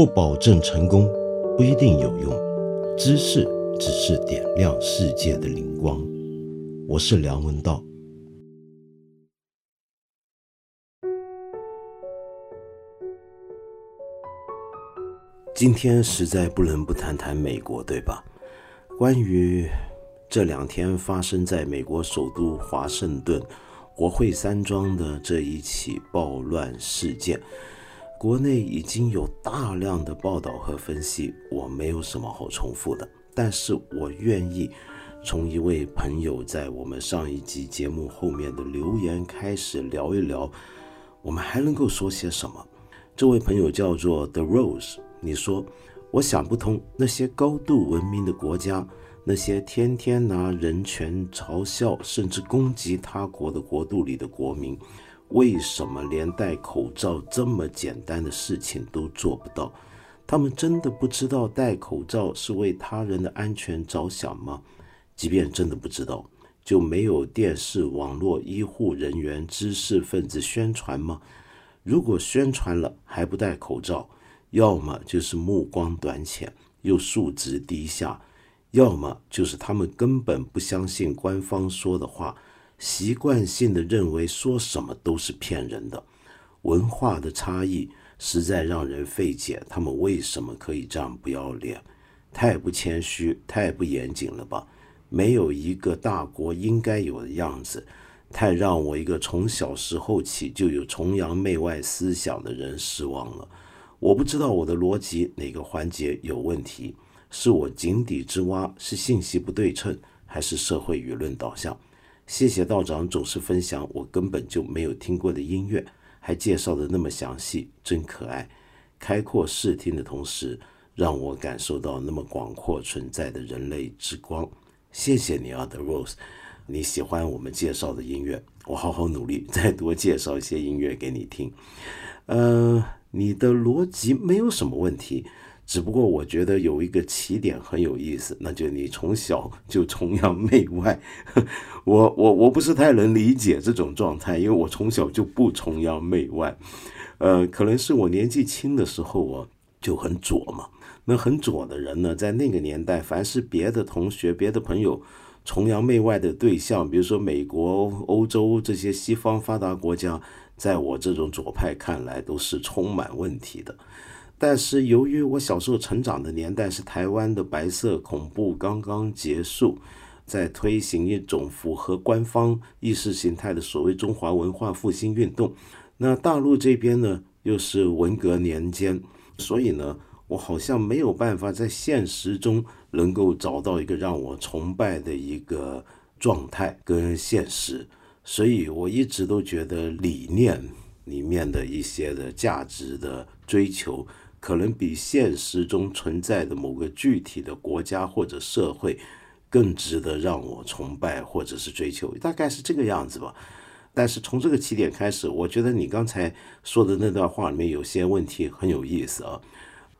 不保证成功，不一定有用。知识只是点亮世界的灵光。我是梁文道。今天实在不能不谈谈美国，对吧？关于这两天发生在美国首都华盛顿国会山庄的这一起暴乱事件。国内已经有大量的报道和分析，我没有什么好重复的。但是我愿意从一位朋友在我们上一集节目后面的留言开始聊一聊，我们还能够说些什么？这位朋友叫做 The Rose，你说我想不通那些高度文明的国家，那些天天拿人权嘲笑甚至攻击他国的国度里的国民。为什么连戴口罩这么简单的事情都做不到？他们真的不知道戴口罩是为他人的安全着想吗？即便真的不知道，就没有电视、网络、医护人员、知识分子宣传吗？如果宣传了还不戴口罩，要么就是目光短浅又素质低下，要么就是他们根本不相信官方说的话。习惯性的认为说什么都是骗人的，文化的差异实在让人费解。他们为什么可以这样不要脸？太不谦虚，太不严谨了吧？没有一个大国应该有的样子，太让我一个从小时候起就有崇洋媚外思想的人失望了。我不知道我的逻辑哪个环节有问题，是我井底之蛙，是信息不对称，还是社会舆论导向？谢谢道长总是分享我根本就没有听过的音乐，还介绍的那么详细，真可爱。开阔视听的同时，让我感受到那么广阔存在的人类之光。谢谢你啊，The Rose，你喜欢我们介绍的音乐，我好好努力，再多介绍一些音乐给你听。呃，你的逻辑没有什么问题。只不过我觉得有一个起点很有意思，那就你从小就崇洋媚外。我我我不是太能理解这种状态，因为我从小就不崇洋媚外。呃，可能是我年纪轻的时候啊就很左嘛。那很左的人呢，在那个年代，凡是别的同学、别的朋友崇洋媚外的对象，比如说美国、欧洲这些西方发达国家，在我这种左派看来都是充满问题的。但是由于我小时候成长的年代是台湾的白色恐怖刚刚结束，在推行一种符合官方意识形态的所谓中华文化复兴运动，那大陆这边呢又是文革年间，所以呢我好像没有办法在现实中能够找到一个让我崇拜的一个状态跟现实，所以我一直都觉得理念里面的一些的价值的追求。可能比现实中存在的某个具体的国家或者社会更值得让我崇拜或者是追求，大概是这个样子吧。但是从这个起点开始，我觉得你刚才说的那段话里面有些问题很有意思啊。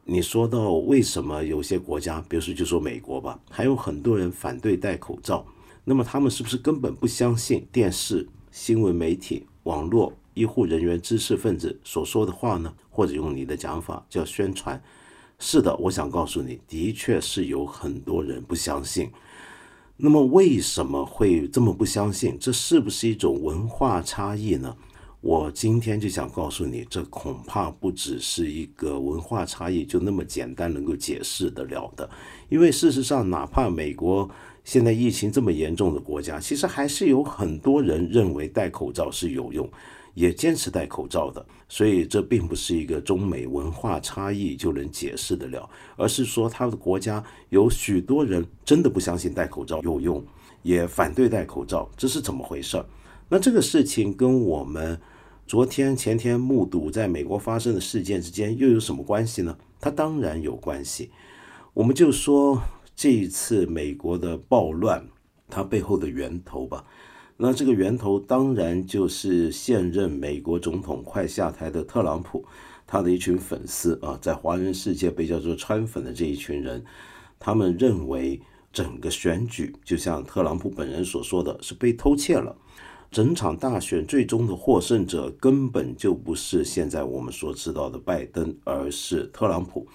你说到为什么有些国家，比如说就说美国吧，还有很多人反对戴口罩，那么他们是不是根本不相信电视、新闻媒体、网络？医护人员、知识分子所说的话呢，或者用你的讲法叫宣传，是的，我想告诉你，的确是有很多人不相信。那么为什么会这么不相信？这是不是一种文化差异呢？我今天就想告诉你，这恐怕不只是一个文化差异，就那么简单能够解释得了的。因为事实上，哪怕美国现在疫情这么严重的国家，其实还是有很多人认为戴口罩是有用。也坚持戴口罩的，所以这并不是一个中美文化差异就能解释得了，而是说他的国家有许多人真的不相信戴口罩有用，也反对戴口罩，这是怎么回事？那这个事情跟我们昨天前天目睹在美国发生的事件之间又有什么关系呢？它当然有关系。我们就说这一次美国的暴乱，它背后的源头吧。那这个源头当然就是现任美国总统快下台的特朗普，他的一群粉丝啊，在华人世界被叫做“川粉”的这一群人，他们认为整个选举就像特朗普本人所说的是被偷窃了。整场大选最终的获胜者根本就不是现在我们所知道的拜登，而是特朗普。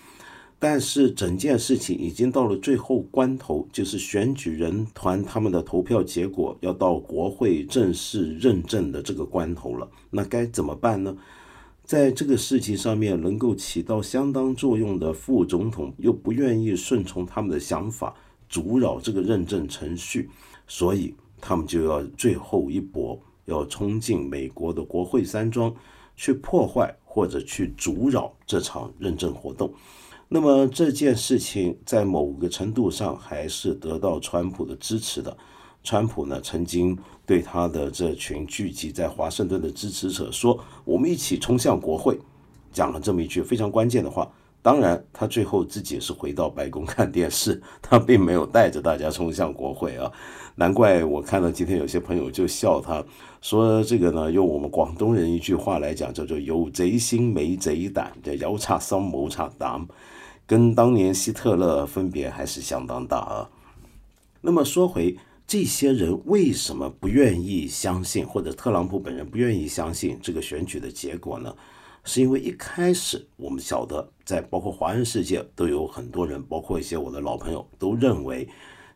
但是整件事情已经到了最后关头，就是选举人团他们的投票结果要到国会正式认证的这个关头了。那该怎么办呢？在这个事情上面能够起到相当作用的副总统又不愿意顺从他们的想法，阻扰这个认证程序，所以他们就要最后一搏，要冲进美国的国会山庄去破坏或者去阻扰这场认证活动。那么这件事情在某个程度上还是得到川普的支持的。川普呢曾经对他的这群聚集在华盛顿的支持者说：“我们一起冲向国会。”讲了这么一句非常关键的话。当然，他最后自己也是回到白宫看电视，他并没有带着大家冲向国会啊。难怪我看到今天有些朋友就笑他，说这个呢，用我们广东人一句话来讲，叫做“有贼心没贼胆”，叫“摇叉桑谋叉胆”。跟当年希特勒分别还是相当大啊。那么说回这些人为什么不愿意相信，或者特朗普本人不愿意相信这个选举的结果呢？是因为一开始我们晓得，在包括华人世界都有很多人，包括一些我的老朋友，都认为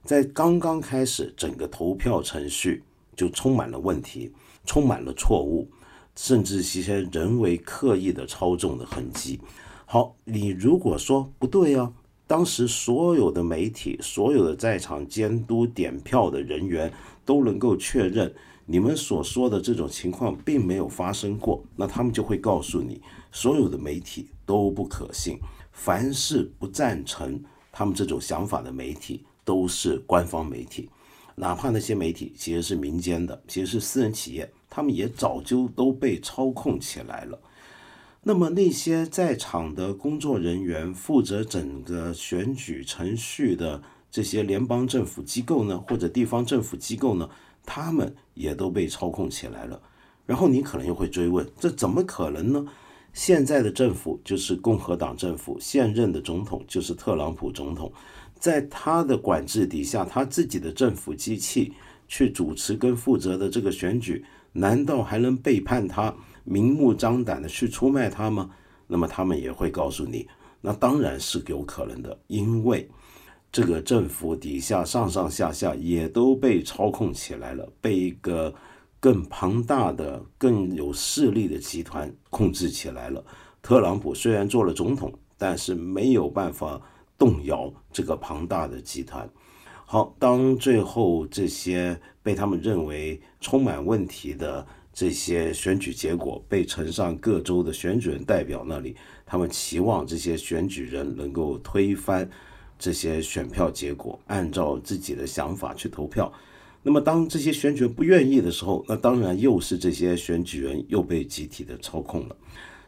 在刚刚开始整个投票程序就充满了问题，充满了错误，甚至一些人为刻意的操纵的痕迹。好，你如果说不对啊，当时所有的媒体、所有的在场监督点票的人员都能够确认你们所说的这种情况并没有发生过，那他们就会告诉你，所有的媒体都不可信，凡是不赞成他们这种想法的媒体都是官方媒体，哪怕那些媒体其实是民间的，其实是私人企业，他们也早就都被操控起来了。那么那些在场的工作人员，负责整个选举程序的这些联邦政府机构呢，或者地方政府机构呢，他们也都被操控起来了。然后你可能又会追问：这怎么可能呢？现在的政府就是共和党政府，现任的总统就是特朗普总统，在他的管制底下，他自己的政府机器去主持跟负责的这个选举，难道还能背叛他？明目张胆的去出卖他吗？那么他们也会告诉你，那当然是有可能的，因为这个政府底下上上下下也都被操控起来了，被一个更庞大的、更有势力的集团控制起来了。特朗普虽然做了总统，但是没有办法动摇这个庞大的集团。好，当最后这些被他们认为充满问题的。这些选举结果被呈上各州的选举人代表那里，他们期望这些选举人能够推翻这些选票结果，按照自己的想法去投票。那么，当这些选举人不愿意的时候，那当然又是这些选举人又被集体的操控了。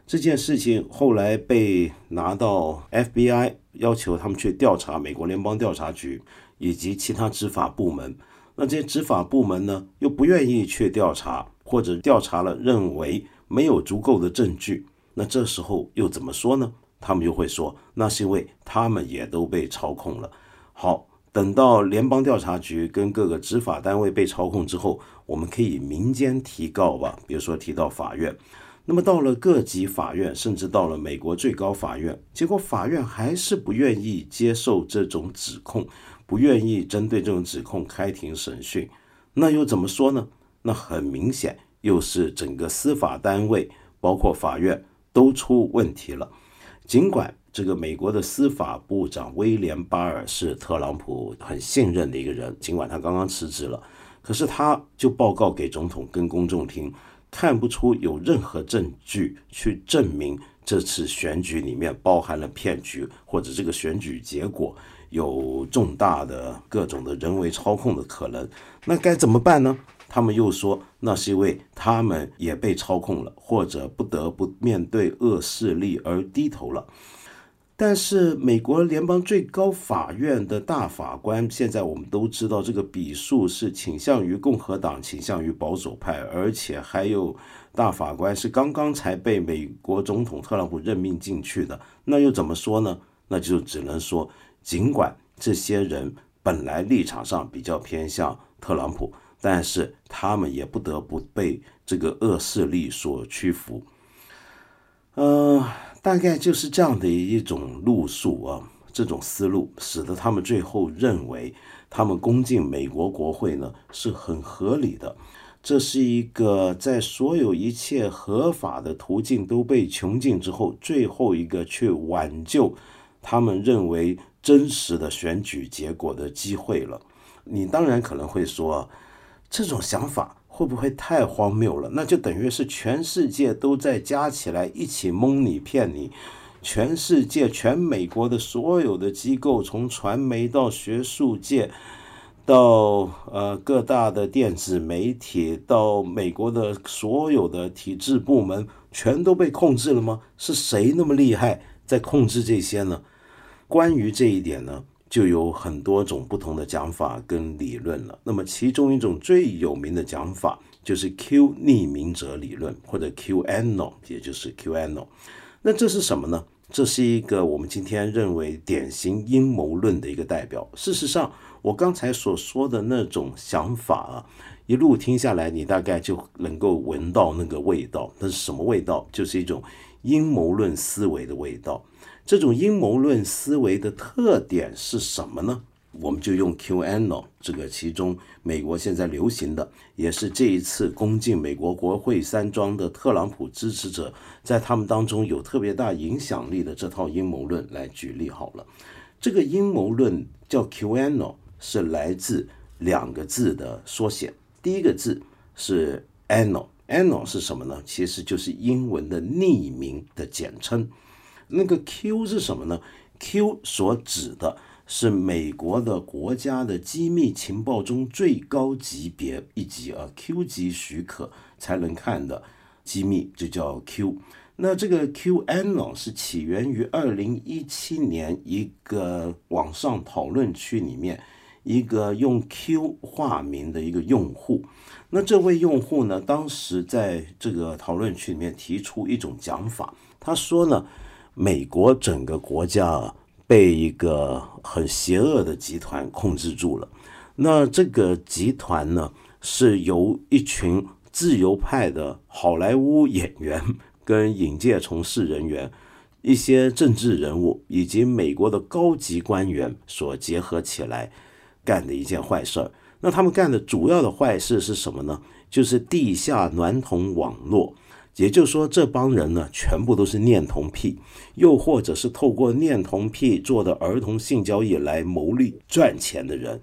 这件事情后来被拿到 FBI，要求他们去调查美国联邦调查局以及其他执法部门。那这些执法部门呢，又不愿意去调查。或者调查了，认为没有足够的证据，那这时候又怎么说呢？他们又会说，那是因为他们也都被操控了。好，等到联邦调查局跟各个执法单位被操控之后，我们可以民间提告吧，比如说提到法院。那么到了各级法院，甚至到了美国最高法院，结果法院还是不愿意接受这种指控，不愿意针对这种指控开庭审讯。那又怎么说呢？那很明显，又是整个司法单位，包括法院都出问题了。尽管这个美国的司法部长威廉巴尔是特朗普很信任的一个人，尽管他刚刚辞职了，可是他就报告给总统跟公众听，看不出有任何证据去证明这次选举里面包含了骗局，或者这个选举结果有重大的各种的人为操控的可能。那该怎么办呢？他们又说，那是因为他们也被操控了，或者不得不面对恶势力而低头了。但是，美国联邦最高法院的大法官，现在我们都知道，这个笔数是倾向于共和党，倾向于保守派，而且还有大法官是刚刚才被美国总统特朗普任命进去的。那又怎么说呢？那就只能说，尽管这些人本来立场上比较偏向特朗普。但是他们也不得不被这个恶势力所屈服。呃，大概就是这样的一种路数啊，这种思路使得他们最后认为，他们攻进美国国会呢是很合理的。这是一个在所有一切合法的途径都被穷尽之后，最后一个去挽救他们认为真实的选举结果的机会了。你当然可能会说，这种想法会不会太荒谬了？那就等于是全世界都在加起来一起蒙你骗你，全世界全美国的所有的机构，从传媒到学术界。到呃各大的电子媒体，到美国的所有的体制部门，全都被控制了吗？是谁那么厉害在控制这些呢？关于这一点呢，就有很多种不同的讲法跟理论了。那么其中一种最有名的讲法就是 Q 匿名者理论，或者 QAnon，也就是 QAnon。那这是什么呢？这是一个我们今天认为典型阴谋论的一个代表。事实上，我刚才所说的那种想法啊，一路听下来，你大概就能够闻到那个味道。那是什么味道？就是一种阴谋论思维的味道。这种阴谋论思维的特点是什么呢？我们就用 QAnon 这个其中美国现在流行的，也是这一次攻进美国国会山庄的特朗普支持者，在他们当中有特别大影响力的这套阴谋论来举例好了。这个阴谋论叫 QAnon，是来自两个字的缩写。第一个字是 Anon，Anon 是什么呢？其实就是英文的匿名的简称。那个 Q 是什么呢？Q 所指的。是美国的国家的机密情报中最高级别一级啊，Q 级许可才能看的机密就叫 Q。那这个 QAnon 是起源于二零一七年一个网上讨论区里面一个用 Q 化名的一个用户。那这位用户呢，当时在这个讨论区里面提出一种讲法，他说呢，美国整个国家。被一个很邪恶的集团控制住了。那这个集团呢，是由一群自由派的好莱坞演员、跟影界从事人员、一些政治人物以及美国的高级官员所结合起来干的一件坏事儿。那他们干的主要的坏事是什么呢？就是地下娈童网络。也就是说，这帮人呢，全部都是恋童癖，又或者是透过恋童癖做的儿童性交易来牟利赚钱的人。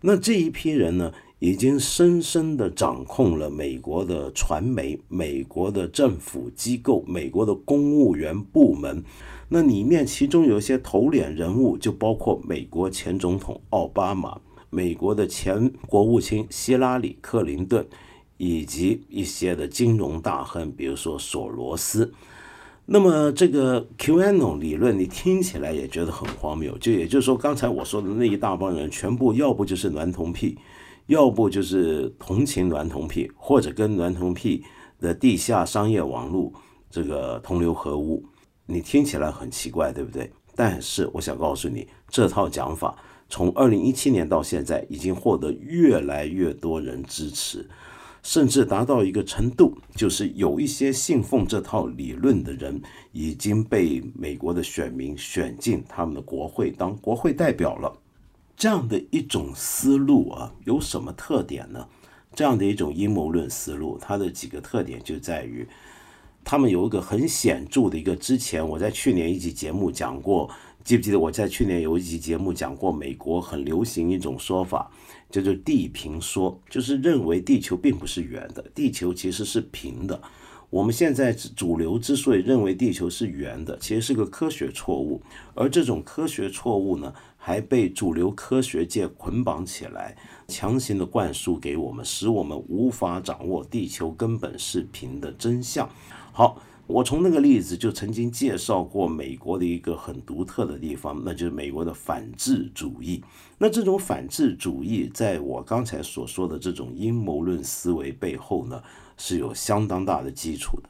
那这一批人呢，已经深深的掌控了美国的传媒、美国的政府机构、美国的公务员部门。那里面其中有一些头脸人物，就包括美国前总统奥巴马、美国的前国务卿希拉里·克林顿。以及一些的金融大亨，比如说索罗斯。那么这个 QAnon 理论，你听起来也觉得很荒谬。就也就是说，刚才我说的那一大帮人，全部要不就是娈童癖，要不就是同情娈童癖，或者跟娈童癖的地下商业网络这个同流合污。你听起来很奇怪，对不对？但是我想告诉你，这套讲法从二零一七年到现在，已经获得越来越多人支持。甚至达到一个程度，就是有一些信奉这套理论的人已经被美国的选民选进他们的国会当国会代表了。这样的一种思路啊，有什么特点呢？这样的一种阴谋论思路，它的几个特点就在于，他们有一个很显著的一个。之前我在去年一集节目讲过，记不记得我在去年有一集节目讲过，美国很流行一种说法。叫做地平说，就是认为地球并不是圆的，地球其实是平的。我们现在主流之所以认为地球是圆的，其实是个科学错误。而这种科学错误呢，还被主流科学界捆绑起来，强行的灌输给我们，使我们无法掌握地球根本是平的真相。好。我从那个例子就曾经介绍过美国的一个很独特的地方，那就是美国的反智主义。那这种反智主义，在我刚才所说的这种阴谋论思维背后呢，是有相当大的基础的。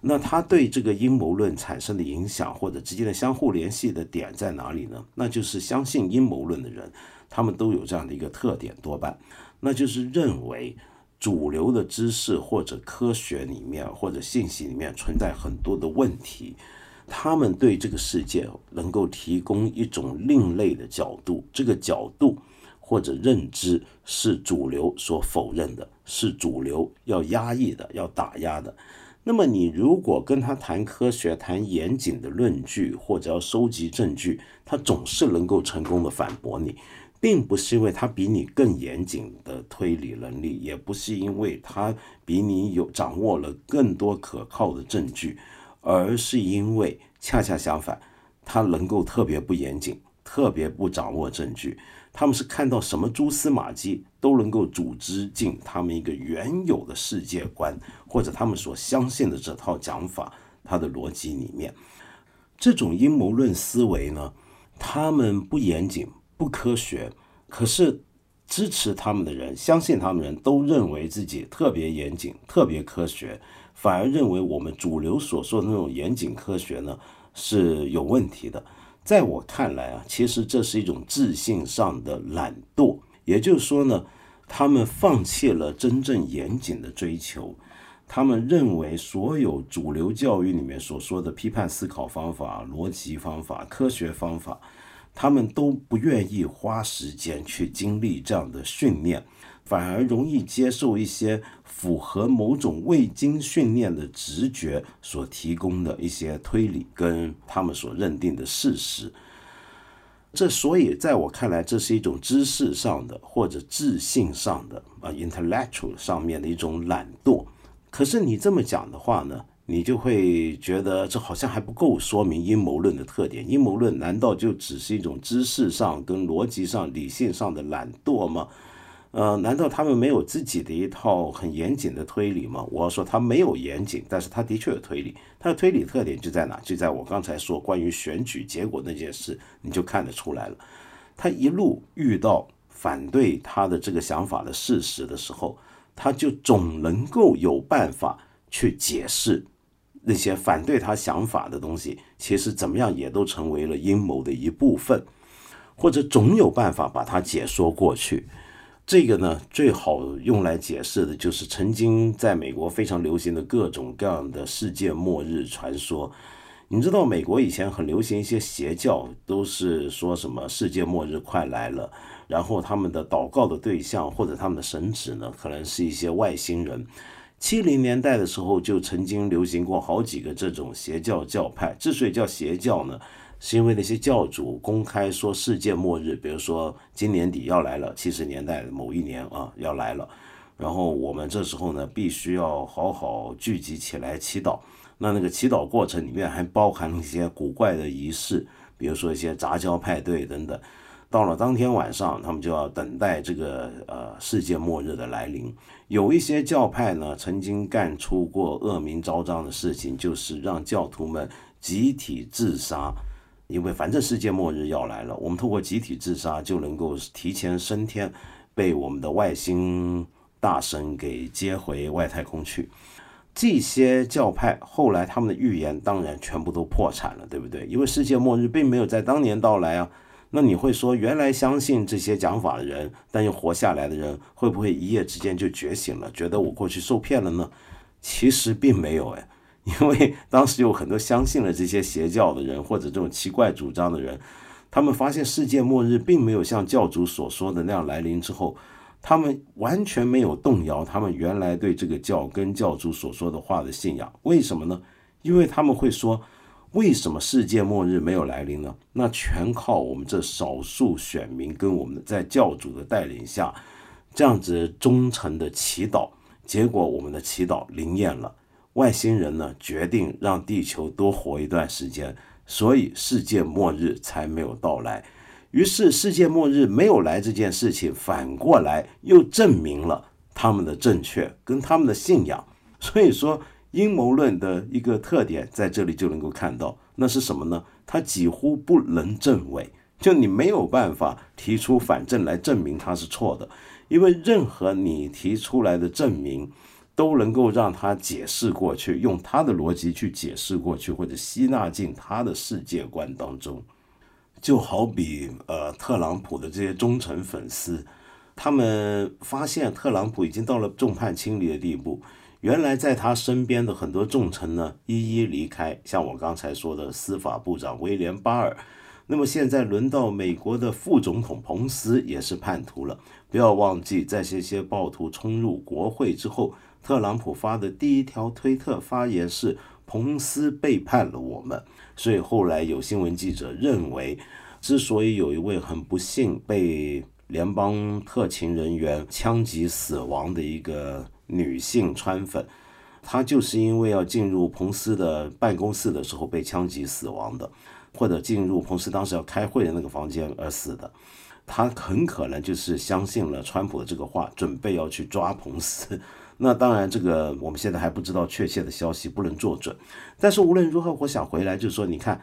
那它对这个阴谋论产生的影响或者之间的相互联系的点在哪里呢？那就是相信阴谋论的人，他们都有这样的一个特点，多半。那就是认为主流的知识或者科学里面或者信息里面存在很多的问题。他们对这个世界能够提供一种另类的角度，这个角度或者认知是主流所否认的，是主流要压抑的、要打压的。那么，你如果跟他谈科学、谈严谨的论据，或者要收集证据，他总是能够成功的反驳你，并不是因为他比你更严谨的推理能力，也不是因为他比你有掌握了更多可靠的证据。而是因为恰恰相反，他能够特别不严谨，特别不掌握证据。他们是看到什么蛛丝马迹都能够组织进他们一个原有的世界观，或者他们所相信的这套讲法，它的逻辑里面。这种阴谋论思维呢，他们不严谨、不科学，可是支持他们的人、相信他们的人都认为自己特别严谨、特别科学。反而认为我们主流所说的那种严谨科学呢是有问题的。在我看来啊，其实这是一种自信上的懒惰。也就是说呢，他们放弃了真正严谨的追求，他们认为所有主流教育里面所说的批判思考方法、逻辑方法、科学方法，他们都不愿意花时间去经历这样的训练。反而容易接受一些符合某种未经训练的直觉所提供的一些推理跟他们所认定的事实。这所以在我看来，这是一种知识上的或者自信上的啊，intellectual 上面的一种懒惰。可是你这么讲的话呢，你就会觉得这好像还不够说明阴谋论的特点。阴谋论难道就只是一种知识上跟逻辑上、理性上的懒惰吗？呃，难道他们没有自己的一套很严谨的推理吗？我要说他没有严谨，但是他的确有推理。他的推理特点就在哪？就在我刚才说关于选举结果那件事，你就看得出来了。他一路遇到反对他的这个想法的事实的时候，他就总能够有办法去解释那些反对他想法的东西，其实怎么样也都成为了阴谋的一部分，或者总有办法把它解说过去。这个呢，最好用来解释的就是曾经在美国非常流行的各种各样的世界末日传说。你知道，美国以前很流行一些邪教，都是说什么世界末日快来了，然后他们的祷告的对象或者他们的神旨呢，可能是一些外星人。七零年代的时候，就曾经流行过好几个这种邪教教派。之所以叫邪教呢？是因为那些教主公开说世界末日，比如说今年底要来了，七十年代某一年啊要来了，然后我们这时候呢必须要好好聚集起来祈祷。那那个祈祷过程里面还包含了一些古怪的仪式，比如说一些杂交派对等等。到了当天晚上，他们就要等待这个呃世界末日的来临。有一些教派呢曾经干出过恶名昭彰的事情，就是让教徒们集体自杀。因为反正世界末日要来了，我们通过集体自杀就能够提前升天，被我们的外星大神给接回外太空去。这些教派后来他们的预言当然全部都破产了，对不对？因为世界末日并没有在当年到来啊。那你会说，原来相信这些讲法的人，但又活下来的人，会不会一夜之间就觉醒了，觉得我过去受骗了呢？其实并没有，哎。因为当时有很多相信了这些邪教的人，或者这种奇怪主张的人，他们发现世界末日并没有像教主所说的那样来临之后，他们完全没有动摇他们原来对这个教跟教主所说的话的信仰。为什么呢？因为他们会说，为什么世界末日没有来临呢？那全靠我们这少数选民跟我们在教主的带领下，这样子忠诚的祈祷，结果我们的祈祷灵验了。外星人呢决定让地球多活一段时间，所以世界末日才没有到来。于是世界末日没有来这件事情，反过来又证明了他们的正确跟他们的信仰。所以说，阴谋论的一个特点在这里就能够看到，那是什么呢？它几乎不能证伪，就你没有办法提出反证来证明它是错的，因为任何你提出来的证明。都能够让他解释过去，用他的逻辑去解释过去，或者吸纳进他的世界观当中。就好比呃，特朗普的这些忠诚粉丝，他们发现特朗普已经到了众叛亲离的地步。原来在他身边的很多重臣呢，一一离开，像我刚才说的司法部长威廉巴尔。那么现在轮到美国的副总统彭斯也是叛徒了。不要忘记，在这些暴徒冲入国会之后，特朗普发的第一条推特发言是“彭斯背叛了我们”。所以后来有新闻记者认为，之所以有一位很不幸被联邦特勤人员枪击死亡的一个。女性川粉，她就是因为要进入彭斯的办公室的时候被枪击死亡的，或者进入彭斯当时要开会的那个房间而死的。她很可能就是相信了川普的这个话，准备要去抓彭斯。那当然，这个我们现在还不知道确切的消息，不能做准。但是无论如何，我想回来就是说，你看，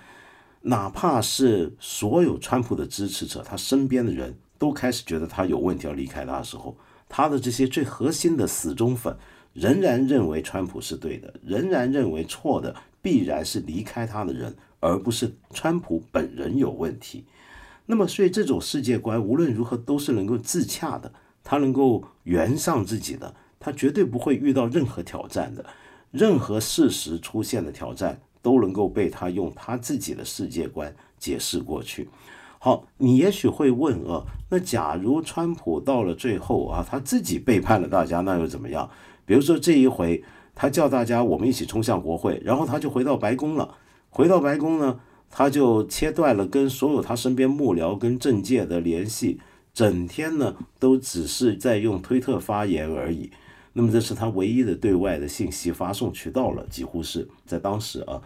哪怕是所有川普的支持者，他身边的人都开始觉得他有问题要离开他的时候。他的这些最核心的死忠粉仍然认为川普是对的，仍然认为错的必然是离开他的人，而不是川普本人有问题。那么，所以这种世界观无论如何都是能够自洽的，他能够圆上自己的，他绝对不会遇到任何挑战的，任何事实出现的挑战都能够被他用他自己的世界观解释过去。好，你也许会问啊，那假如川普到了最后啊，他自己背叛了大家，那又怎么样？比如说这一回，他叫大家我们一起冲向国会，然后他就回到白宫了。回到白宫呢，他就切断了跟所有他身边幕僚跟政界的联系，整天呢都只是在用推特发言而已。那么这是他唯一的对外的信息发送渠道了，几乎是在当时啊。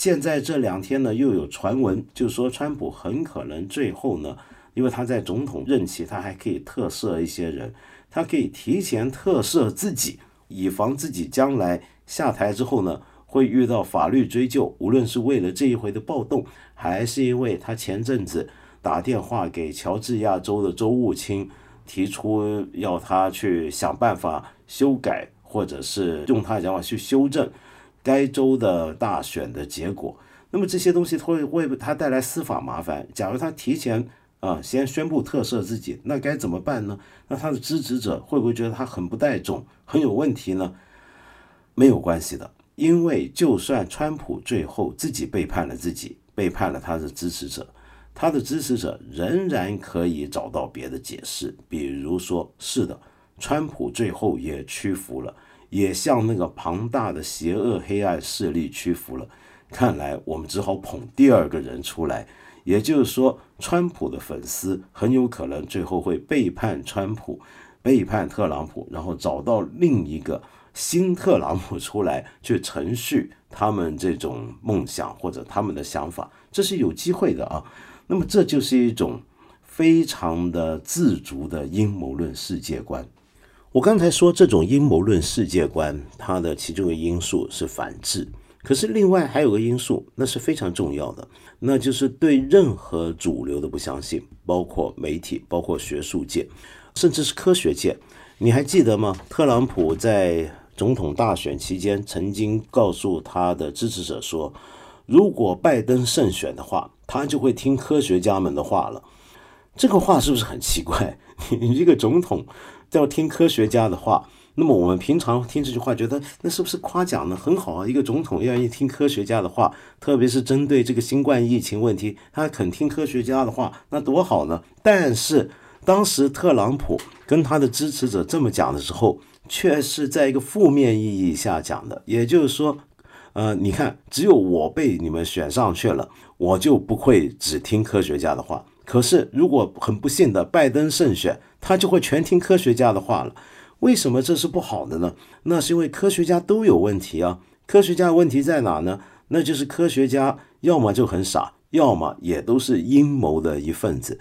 现在这两天呢，又有传闻，就说川普很可能最后呢，因为他在总统任期，他还可以特赦一些人，他可以提前特赦自己，以防自己将来下台之后呢，会遇到法律追究。无论是为了这一回的暴动，还是因为他前阵子打电话给乔治亚州的州务卿，提出要他去想办法修改，或者是用他的讲法去修正。该州的大选的结果，那么这些东西会为他带来司法麻烦。假如他提前啊先宣布特赦自己，那该怎么办呢？那他的支持者会不会觉得他很不带种、很有问题呢？没有关系的，因为就算川普最后自己背叛了自己，背叛了他的支持者，他的支持者仍然可以找到别的解释，比如说是的，川普最后也屈服了。也向那个庞大的邪恶黑暗势力屈服了。看来我们只好捧第二个人出来，也就是说，川普的粉丝很有可能最后会背叛川普，背叛特朗普，然后找到另一个新特朗普出来去程序他们这种梦想或者他们的想法，这是有机会的啊。那么这就是一种非常的自足的阴谋论世界观。我刚才说这种阴谋论世界观，它的其中一个因素是反制。可是另外还有个因素，那是非常重要的，那就是对任何主流的不相信，包括媒体、包括学术界，甚至是科学界。你还记得吗？特朗普在总统大选期间曾经告诉他的支持者说，如果拜登胜选的话，他就会听科学家们的话了。这个话是不是很奇怪？你一个总统。要听科学家的话，那么我们平常听这句话，觉得那是不是夸奖呢？很好啊，一个总统愿意听科学家的话，特别是针对这个新冠疫情问题，他肯听科学家的话，那多好呢！但是当时特朗普跟他的支持者这么讲的时候，却是在一个负面意义下讲的，也就是说，呃，你看，只有我被你们选上去了，我就不会只听科学家的话。可是，如果很不幸的拜登胜选，他就会全听科学家的话了。为什么这是不好的呢？那是因为科学家都有问题啊。科学家问题在哪呢？那就是科学家要么就很傻，要么也都是阴谋的一份子。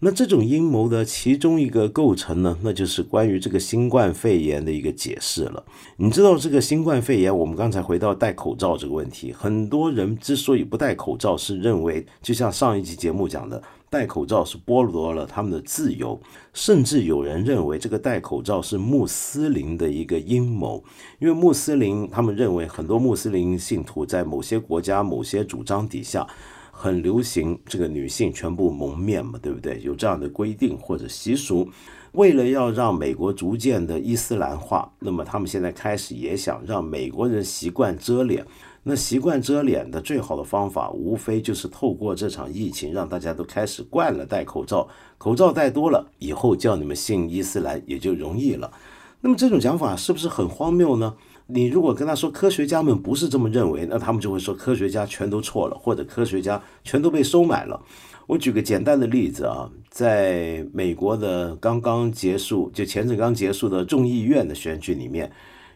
那这种阴谋的其中一个构成呢，那就是关于这个新冠肺炎的一个解释了。你知道这个新冠肺炎，我们刚才回到戴口罩这个问题，很多人之所以不戴口罩，是认为就像上一集节目讲的。戴口罩是剥夺了他们的自由，甚至有人认为这个戴口罩是穆斯林的一个阴谋，因为穆斯林他们认为很多穆斯林信徒在某些国家某些主张底下，很流行这个女性全部蒙面嘛，对不对？有这样的规定或者习俗。为了要让美国逐渐的伊斯兰化，那么他们现在开始也想让美国人习惯遮脸。那习惯遮脸的最好的方法，无非就是透过这场疫情，让大家都开始惯了戴口罩。口罩戴多了，以后叫你们信伊斯兰也就容易了。那么这种讲法是不是很荒谬呢？你如果跟他说科学家们不是这么认为，那他们就会说科学家全都错了，或者科学家全都被收买了。我举个简单的例子啊，在美国的刚刚结束，就前阵刚结束的众议院的选举里面。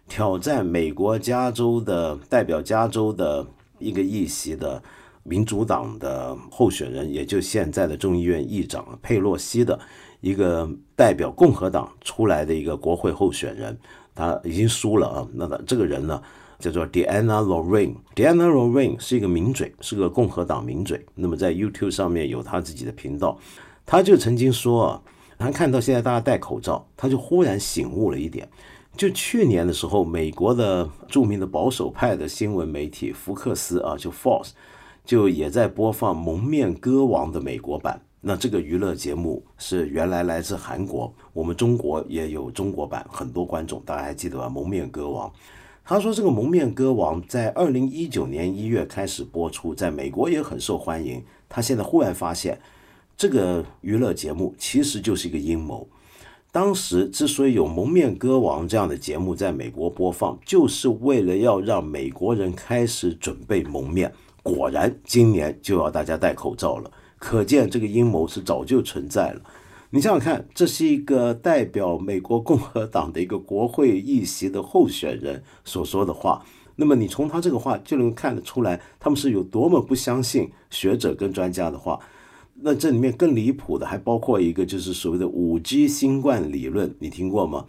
挑战美国加州的代表加州的一个议席的民主党的候选人，也就现在的众议院议长佩洛西的一个代表共和党出来的一个国会候选人，他已经输了啊。那他这个人呢，叫做 Diana Lorraine。Diana Lorraine 是一个名嘴，是个共和党名嘴。那么在 YouTube 上面有他自己的频道，他就曾经说啊，他看到现在大家戴口罩，他就忽然醒悟了一点。就去年的时候，美国的著名的保守派的新闻媒体福克斯啊，就 Fox，就也在播放《蒙面歌王》的美国版。那这个娱乐节目是原来来自韩国，我们中国也有中国版，很多观众大家还记得吧？《蒙面歌王》，他说这个《蒙面歌王》在二零一九年一月开始播出，在美国也很受欢迎。他现在忽然发现，这个娱乐节目其实就是一个阴谋。当时之所以有《蒙面歌王》这样的节目在美国播放，就是为了要让美国人开始准备蒙面。果然，今年就要大家戴口罩了，可见这个阴谋是早就存在了。你想想看，这是一个代表美国共和党的一个国会议席的候选人所说的话，那么你从他这个话就能看得出来，他们是有多么不相信学者跟专家的话。那这里面更离谱的还包括一个，就是所谓的五 G 新冠理论，你听过吗？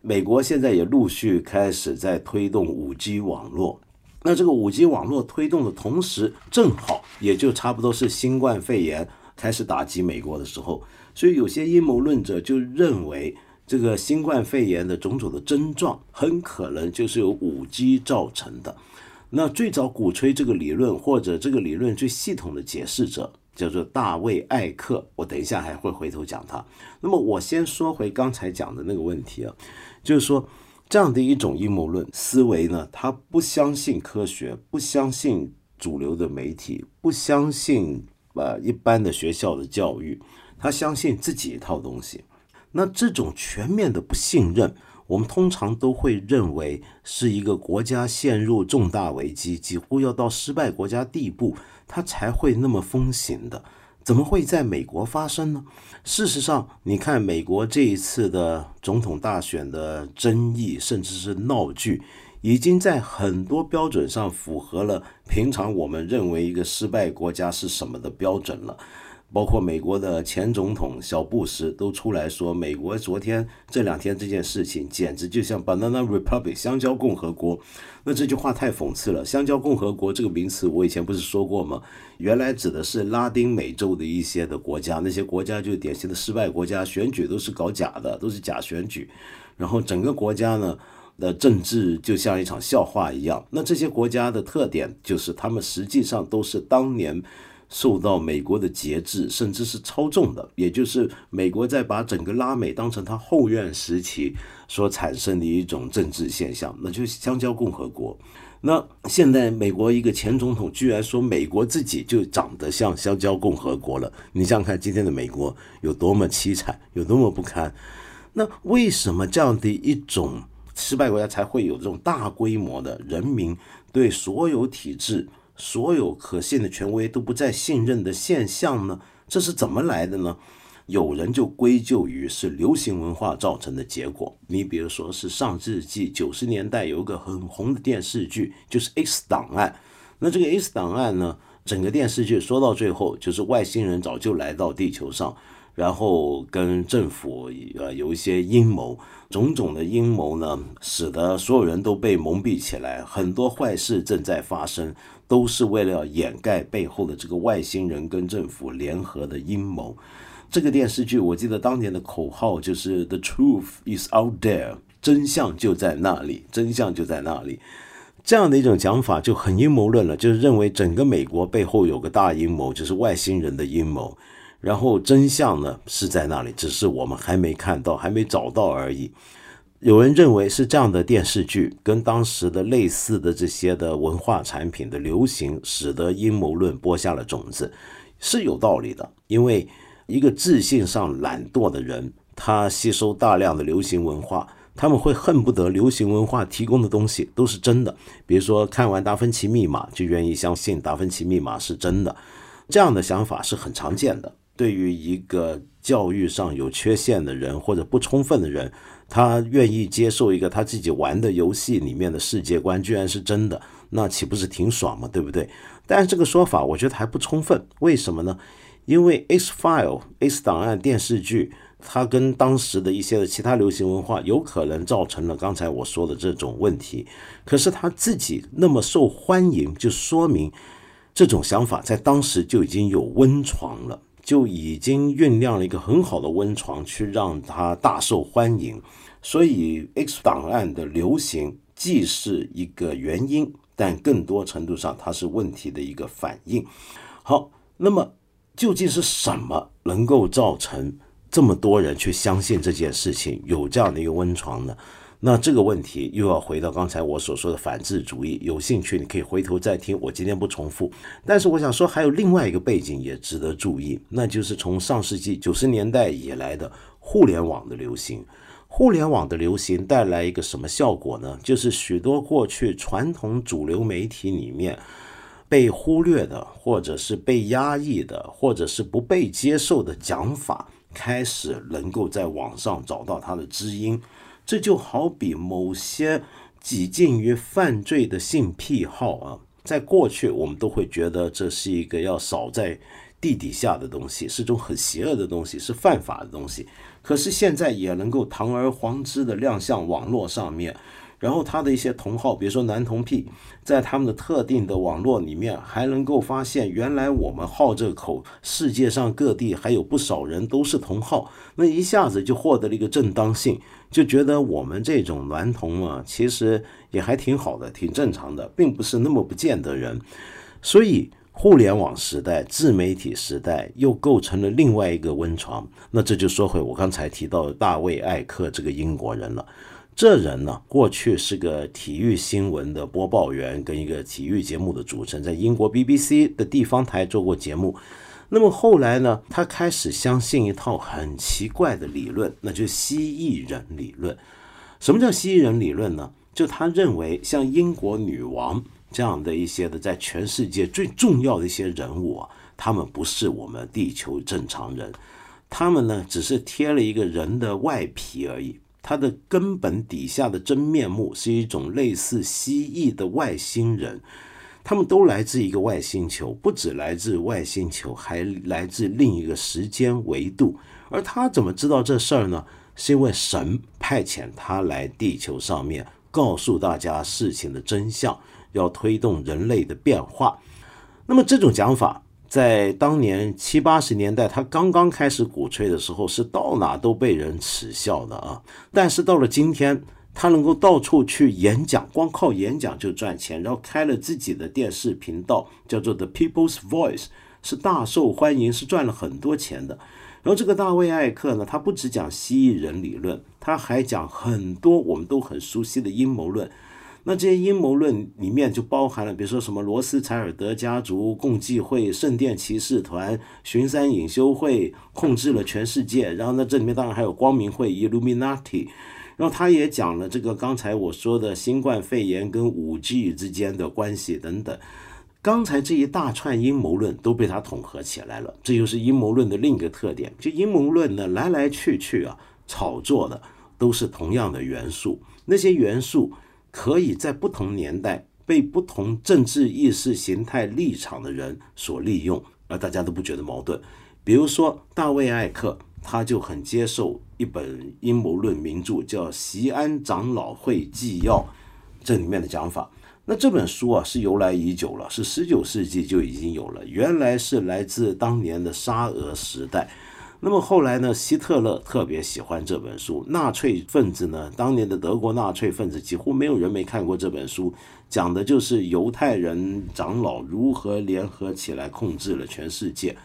美国现在也陆续开始在推动五 G 网络。那这个五 G 网络推动的同时，正好也就差不多是新冠肺炎开始打击美国的时候。所以有些阴谋论者就认为，这个新冠肺炎的种种的症状，很可能就是由五 G 造成的。那最早鼓吹这个理论，或者这个理论最系统的解释者。叫做大卫·艾克，我等一下还会回头讲他。那么我先说回刚才讲的那个问题啊，就是说这样的一种阴谋论思维呢，他不相信科学，不相信主流的媒体，不相信呃一般的学校的教育，他相信自己一套东西。那这种全面的不信任，我们通常都会认为是一个国家陷入重大危机，几乎要到失败国家地步。它才会那么风行的，怎么会在美国发生呢？事实上，你看美国这一次的总统大选的争议，甚至是闹剧，已经在很多标准上符合了平常我们认为一个失败国家是什么的标准了。包括美国的前总统小布什都出来说，美国昨天这两天这件事情简直就像 Banana Republic 香蕉共和国。那这句话太讽刺了。香蕉共和国这个名词我以前不是说过吗？原来指的是拉丁美洲的一些的国家，那些国家就是典型的失败国家，选举都是搞假的，都是假选举。然后整个国家呢的政治就像一场笑话一样。那这些国家的特点就是他们实际上都是当年。受到美国的节制，甚至是操纵的，也就是美国在把整个拉美当成它后院时期所产生的一种政治现象，那就是香蕉共和国。那现在美国一个前总统居然说美国自己就长得像香蕉共和国了，你想想看今天的美国有多么凄惨，有多么不堪。那为什么这样的一种失败国家才会有这种大规模的人民对所有体制？所有可信的权威都不再信任的现象呢？这是怎么来的呢？有人就归咎于是流行文化造成的结果。你比如说是上世纪九十年代有一个很红的电视剧，就是《X 档案》。那这个《X 档案》呢，整个电视剧说到最后就是外星人早就来到地球上，然后跟政府呃有一些阴谋，种种的阴谋呢，使得所有人都被蒙蔽起来，很多坏事正在发生。都是为了要掩盖背后的这个外星人跟政府联合的阴谋。这个电视剧我记得当年的口号就是 “The truth is out there”，真相就在那里，真相就在那里。这样的一种讲法就很阴谋论了，就是认为整个美国背后有个大阴谋，就是外星人的阴谋。然后真相呢是在那里，只是我们还没看到，还没找到而已。有人认为是这样的电视剧跟当时的类似的这些的文化产品的流行，使得阴谋论播下了种子，是有道理的。因为一个自信上懒惰的人，他吸收大量的流行文化，他们会恨不得流行文化提供的东西都是真的。比如说看完《达芬奇密码》，就愿意相信《达芬奇密码》是真的，这样的想法是很常见的。对于一个教育上有缺陷的人或者不充分的人，他愿意接受一个他自己玩的游戏里面的世界观居然是真的，那岂不是挺爽吗？对不对？但是这个说法我觉得还不充分，为什么呢？因为《X File》《X 档案》电视剧，它跟当时的一些的其他流行文化有可能造成了刚才我说的这种问题。可是他自己那么受欢迎，就说明这种想法在当时就已经有温床了。就已经酝酿了一个很好的温床，去让它大受欢迎。所以《X 档案》的流行既是一个原因，但更多程度上它是问题的一个反应。好，那么究竟是什么能够造成这么多人去相信这件事情，有这样的一个温床呢？那这个问题又要回到刚才我所说的反智主义。有兴趣你可以回头再听，我今天不重复。但是我想说，还有另外一个背景也值得注意，那就是从上世纪九十年代以来的互联网的流行。互联网的流行带来一个什么效果呢？就是许多过去传统主流媒体里面被忽略的，或者是被压抑的，或者是不被接受的讲法，开始能够在网上找到它的知音。这就好比某些几近于犯罪的性癖好啊，在过去我们都会觉得这是一个要扫在地底下的东西，是种很邪恶的东西，是犯法的东西。可是现在也能够堂而皇之的亮相网络上面。然后他的一些同好，比如说男同癖，在他们的特定的网络里面，还能够发现原来我们好这口，世界上各地还有不少人都是同好，那一下子就获得了一个正当性，就觉得我们这种男同啊，其实也还挺好的，挺正常的，并不是那么不见得人。所以互联网时代、自媒体时代又构成了另外一个温床。那这就说回我刚才提到的大卫·艾克这个英国人了。这人呢，过去是个体育新闻的播报员，跟一个体育节目的主持人，在英国 BBC 的地方台做过节目。那么后来呢，他开始相信一套很奇怪的理论，那就是蜥蜴人理论。什么叫蜥蜴人理论呢？就他认为，像英国女王这样的一些的，在全世界最重要的一些人物啊，他们不是我们地球正常人，他们呢，只是贴了一个人的外皮而已。它的根本底下的真面目是一种类似蜥蜴的外星人，他们都来自一个外星球，不止来自外星球，还来自另一个时间维度。而他怎么知道这事儿呢？是因为神派遣他来地球上面，告诉大家事情的真相，要推动人类的变化。那么这种讲法。在当年七八十年代，他刚刚开始鼓吹的时候，是到哪都被人耻笑的啊。但是到了今天，他能够到处去演讲，光靠演讲就赚钱，然后开了自己的电视频道，叫做 The People's Voice，是大受欢迎，是赚了很多钱的。然后这个大卫·艾克呢，他不只讲蜥蜴人理论，他还讲很多我们都很熟悉的阴谋论。那这些阴谋论里面就包含了，比如说什么罗斯柴尔德家族、共济会、圣殿骑士团、巡山隐修会控制了全世界，然后呢，这里面当然还有光明会 （Illuminati），然后他也讲了这个刚才我说的新冠肺炎跟五 G 之间的关系等等。刚才这一大串阴谋论都被他统合起来了，这就是阴谋论的另一个特点。就阴谋论呢，来来去去啊，炒作的都是同样的元素，那些元素。可以在不同年代被不同政治意识形态立场的人所利用，而大家都不觉得矛盾。比如说大卫·艾克，他就很接受一本阴谋论名著，叫《席安长老会纪要》，这里面的讲法。那这本书啊是由来已久了，是十九世纪就已经有了，原来是来自当年的沙俄时代。那么后来呢，希特勒特别喜欢这本书，纳粹分子呢，当年的德国纳粹分子几乎没有人没看过这本书，讲的就是犹太人长老如何联合起来控制了全世界。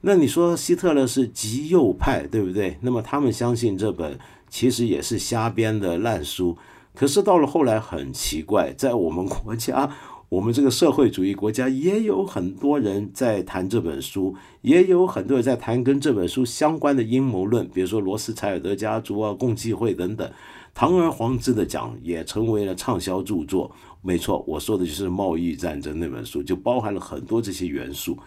那你说希特勒是极右派，对不对？那么他们相信这本其实也是瞎编的烂书。可是到了后来很奇怪，在我们国家。我们这个社会主义国家也有很多人在谈这本书，也有很多人在谈跟这本书相关的阴谋论，比如说罗斯柴尔德家族啊、共济会等等。堂而皇之的讲，也成为了畅销著作。没错，我说的就是《贸易战争》那本书，就包含了很多这些元素。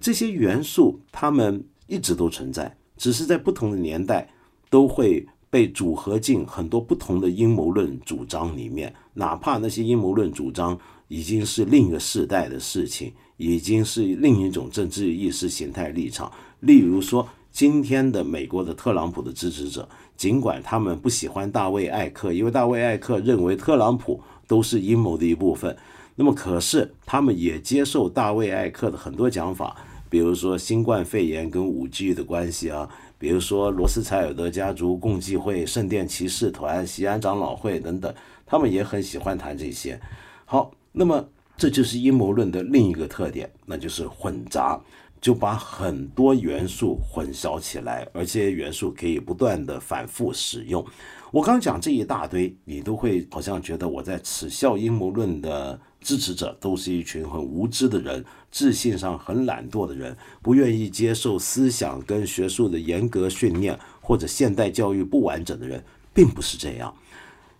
这些元素它们一直都存在，只是在不同的年代都会被组合进很多不同的阴谋论主张里面，哪怕那些阴谋论主张。已经是另一个世代的事情，已经是另一种政治意识形态立场。例如说，今天的美国的特朗普的支持者，尽管他们不喜欢大卫艾克，因为大卫艾克认为特朗普都是阴谋的一部分，那么可是他们也接受大卫艾克的很多讲法，比如说新冠肺炎跟五 G 的关系啊，比如说罗斯柴尔德家族共济会、圣殿骑士团、西安长老会等等，他们也很喜欢谈这些。好。那么，这就是阴谋论的另一个特点，那就是混杂，就把很多元素混淆起来，而这些元素可以不断的反复使用。我刚讲这一大堆，你都会好像觉得我在耻笑阴谋论的支持者都是一群很无知的人，自信上很懒惰的人，不愿意接受思想跟学术的严格训练，或者现代教育不完整的人，并不是这样，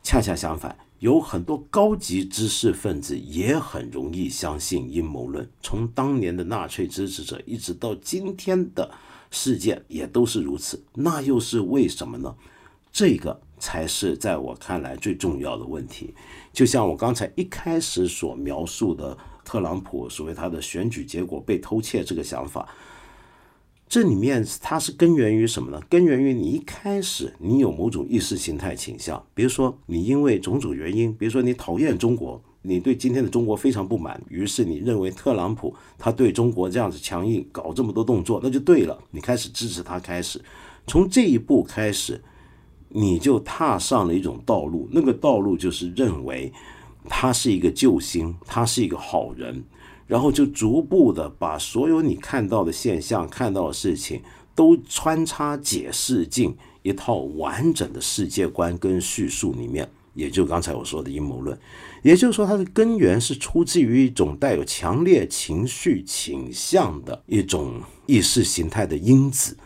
恰恰相反。有很多高级知识分子也很容易相信阴谋论，从当年的纳粹支持者一直到今天的事件也都是如此。那又是为什么呢？这个才是在我看来最重要的问题。就像我刚才一开始所描述的，特朗普所谓他的选举结果被偷窃这个想法。这里面它是根源于什么呢？根源于你一开始你有某种意识形态倾向，比如说你因为种种原因，比如说你讨厌中国，你对今天的中国非常不满，于是你认为特朗普他对中国这样子强硬，搞这么多动作，那就对了，你开始支持他。开始从这一步开始，你就踏上了一种道路，那个道路就是认为他是一个救星，他是一个好人。然后就逐步的把所有你看到的现象、看到的事情，都穿插解释进一套完整的世界观跟叙述里面。也就刚才我说的阴谋论，也就是说它的根源是出自于一种带有强烈情绪倾向的一种意识形态的因子。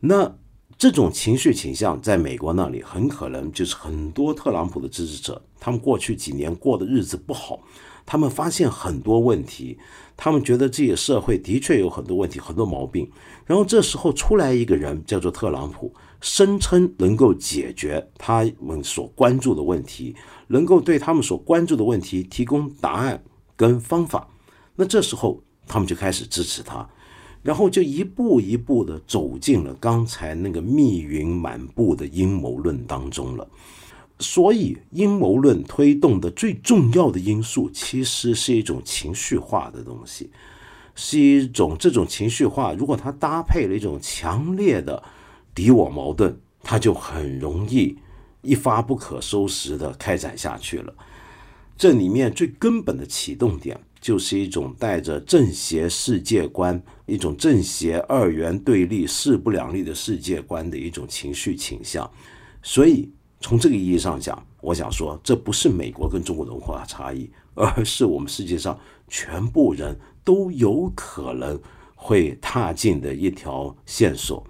那这种情绪倾向在美国那里，很可能就是很多特朗普的支持者，他们过去几年过的日子不好。他们发现很多问题，他们觉得自己的社会的确有很多问题、很多毛病。然后这时候出来一个人，叫做特朗普，声称能够解决他们所关注的问题，能够对他们所关注的问题提供答案跟方法。那这时候他们就开始支持他，然后就一步一步的走进了刚才那个密云满布的阴谋论当中了。所以，阴谋论推动的最重要的因素，其实是一种情绪化的东西，是一种这种情绪化。如果它搭配了一种强烈的敌我矛盾，它就很容易一发不可收拾的开展下去了。这里面最根本的启动点，就是一种带着正邪世界观、一种正邪二元对立、势不两立的世界观的一种情绪倾向。所以。从这个意义上讲，我想说，这不是美国跟中国的文化差异，而是我们世界上全部人都有可能会踏进的一条线索。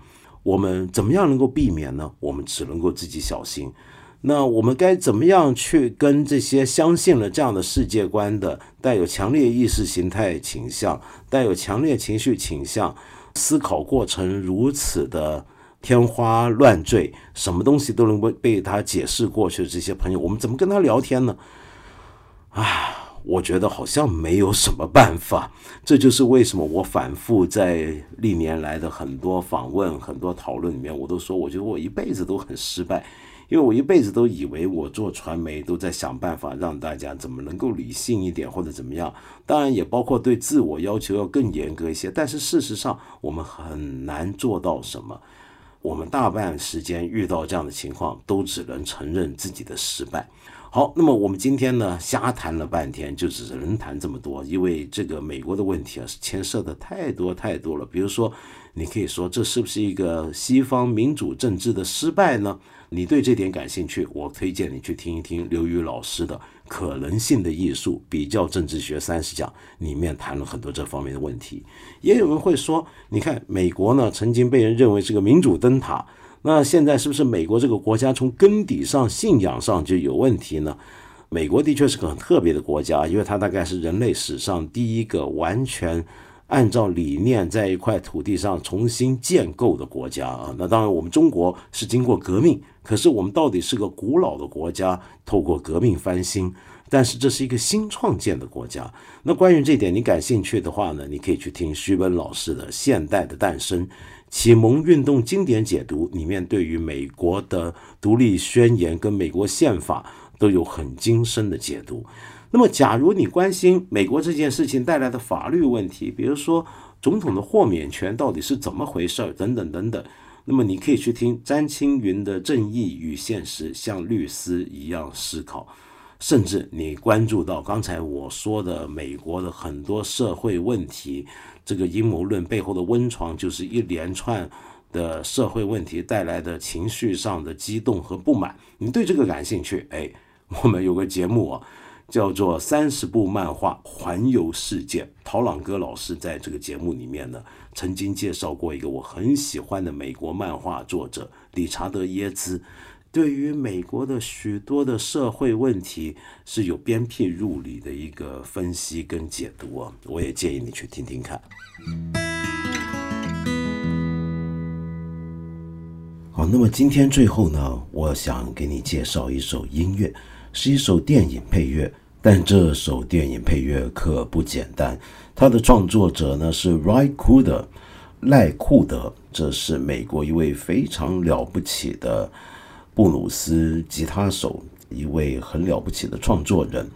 我们怎么样能够避免呢？我们只能够自己小心。那我们该怎么样去跟这些相信了这样的世界观的、带有强烈意识形态倾向、带有强烈情绪倾向、思考过程如此的？天花乱坠，什么东西都能够被他解释过去的这些朋友，我们怎么跟他聊天呢？啊，我觉得好像没有什么办法。这就是为什么我反复在历年来的很多访问、很多讨论里面，我都说，我觉得我一辈子都很失败，因为我一辈子都以为我做传媒都在想办法让大家怎么能够理性一点或者怎么样，当然也包括对自我要求要更严格一些。但是事实上，我们很难做到什么。我们大半时间遇到这样的情况，都只能承认自己的失败。好，那么我们今天呢，瞎谈了半天，就只能谈这么多，因为这个美国的问题啊，是牵涉的太多太多了。比如说，你可以说这是不是一个西方民主政治的失败呢？你对这点感兴趣，我推荐你去听一听刘宇老师的《可能性的艺术：比较政治学三十讲》，里面谈了很多这方面的问题。也有人会说，你看美国呢，曾经被人认为是个民主灯塔，那现在是不是美国这个国家从根底上信仰上就有问题呢？美国的确是个很特别的国家，因为它大概是人类史上第一个完全。按照理念在一块土地上重新建构的国家啊，那当然我们中国是经过革命，可是我们到底是个古老的国家，透过革命翻新，但是这是一个新创建的国家。那关于这点你感兴趣的话呢，你可以去听徐本老师的《现代的诞生：启蒙运动经典解读》，里面对于美国的独立宣言跟美国宪法都有很精深的解读。那么，假如你关心美国这件事情带来的法律问题，比如说总统的豁免权到底是怎么回事儿，等等等等，那么你可以去听詹青云的《正义与现实》，像律师一样思考。甚至你关注到刚才我说的美国的很多社会问题，这个阴谋论背后的温床，就是一连串的社会问题带来的情绪上的激动和不满。你对这个感兴趣？哎，我们有个节目啊。叫做三十部漫画环游世界。陶朗哥老师在这个节目里面呢，曾经介绍过一个我很喜欢的美国漫画作者理查德耶兹，对于美国的许多的社会问题是有鞭辟入里的一个分析跟解读啊，我也建议你去听听看。好，那么今天最后呢，我想给你介绍一首音乐。是一首电影配乐，但这首电影配乐可不简单。它的创作者呢是 Ray Cooder，赖库德，这是美国一位非常了不起的布鲁斯吉他手，一位很了不起的创作人。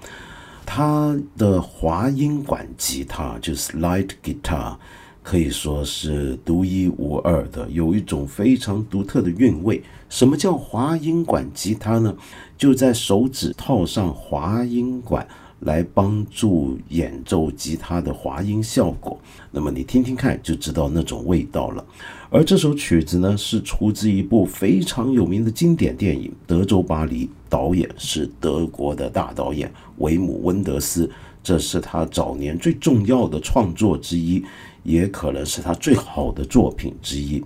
他的滑音管吉他就是 Light Guitar。可以说是独一无二的，有一种非常独特的韵味。什么叫滑音管吉他呢？就在手指套上滑音管，来帮助演奏吉他的滑音效果。那么你听听看，就知道那种味道了。而这首曲子呢，是出自一部非常有名的经典电影《德州巴黎》，导演是德国的大导演维姆温德斯，这是他早年最重要的创作之一。也可能是他最好的作品之一。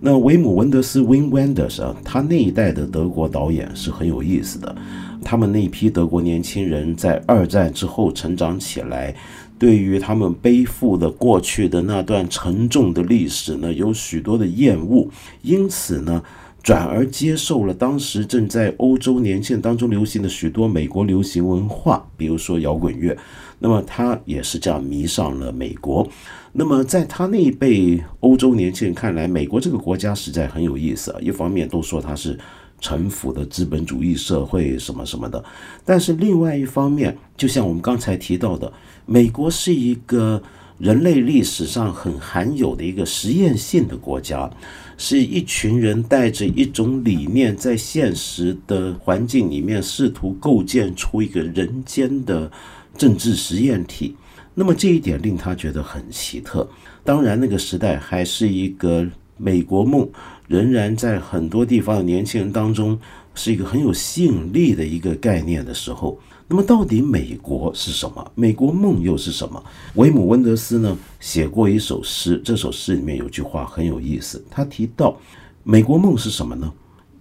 那维姆文德斯 （Wim Wenders） 啊，他那一代的德国导演是很有意思的。他们那批德国年轻人在二战之后成长起来，对于他们背负的过去的那段沉重的历史呢，有许多的厌恶，因此呢，转而接受了当时正在欧洲年轻当中流行的许多美国流行文化，比如说摇滚乐。那么他也是这样迷上了美国。那么，在他那一辈欧洲年轻人看来，美国这个国家实在很有意思啊。一方面都说它是臣服的资本主义社会什么什么的，但是另外一方面，就像我们刚才提到的，美国是一个人类历史上很罕有的一个实验性的国家，是一群人带着一种理念，在现实的环境里面试图构建出一个人间的政治实验体。那么这一点令他觉得很奇特。当然，那个时代还是一个美国梦仍然在很多地方的年轻人当中是一个很有吸引力的一个概念的时候。那么，到底美国是什么？美国梦又是什么？维姆温德斯呢写过一首诗，这首诗里面有句话很有意思。他提到，美国梦是什么呢？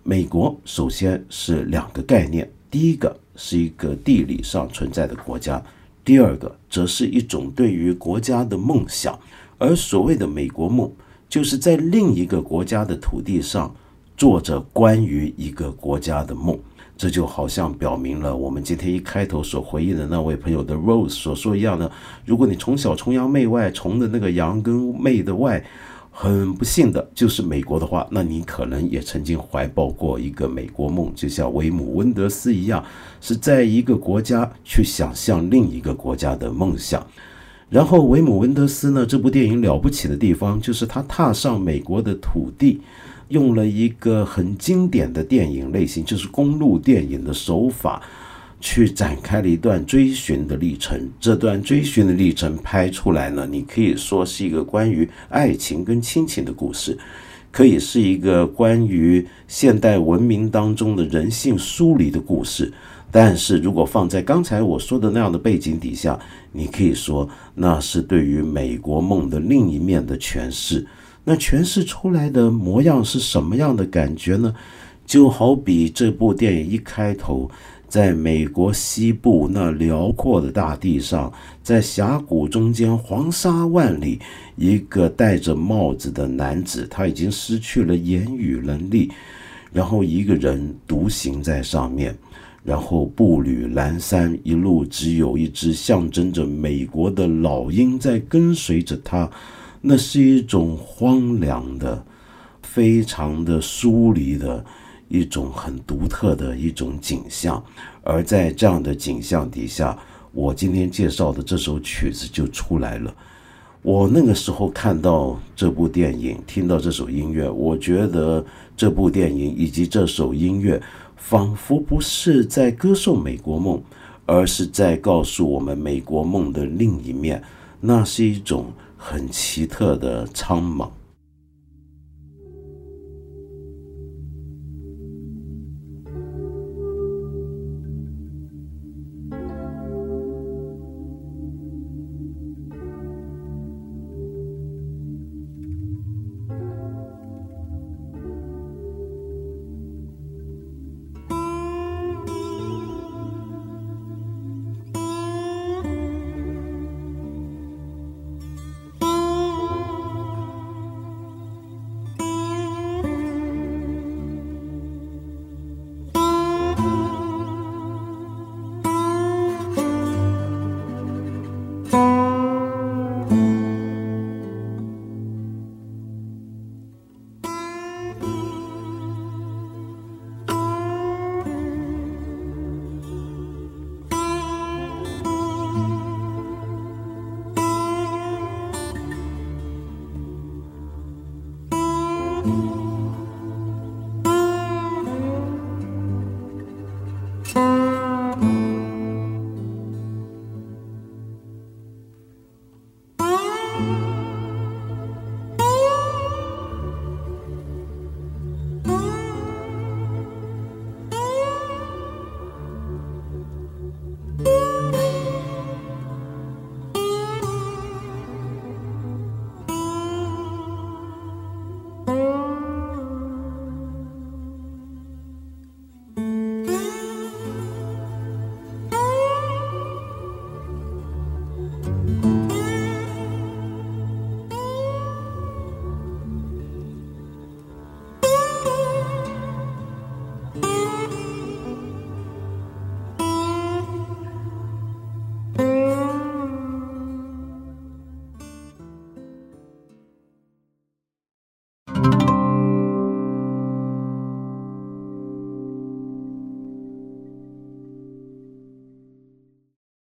美国首先是两个概念，第一个是一个地理上存在的国家。第二个则是一种对于国家的梦想，而所谓的美国梦，就是在另一个国家的土地上做着关于一个国家的梦。这就好像表明了我们今天一开头所回忆的那位朋友的 Rose 所说一样的：如果你从小崇洋媚外，崇的那个洋跟媚的外，很不幸的就是美国的话，那你可能也曾经怀抱过一个美国梦，就像维姆温德斯一样，是在一个国家去想象另一个国家的梦想。然后维姆温德斯呢，这部电影了不起的地方就是他踏上美国的土地，用了一个很经典的电影类型，就是公路电影的手法。去展开了一段追寻的历程。这段追寻的历程拍出来呢，你可以说是一个关于爱情跟亲情的故事，可以是一个关于现代文明当中的人性疏离的故事。但是如果放在刚才我说的那样的背景底下，你可以说那是对于美国梦的另一面的诠释。那诠释出来的模样是什么样的感觉呢？就好比这部电影一开头。在美国西部那辽阔的大地上，在峡谷中间，黄沙万里，一个戴着帽子的男子，他已经失去了言语能力，然后一个人独行在上面，然后步履蹒跚，一路只有一只象征着美国的老鹰在跟随着他，那是一种荒凉的，非常的疏离的。一种很独特的一种景象，而在这样的景象底下，我今天介绍的这首曲子就出来了。我那个时候看到这部电影，听到这首音乐，我觉得这部电影以及这首音乐，仿佛不是在歌颂美国梦，而是在告诉我们美国梦的另一面。那是一种很奇特的苍茫。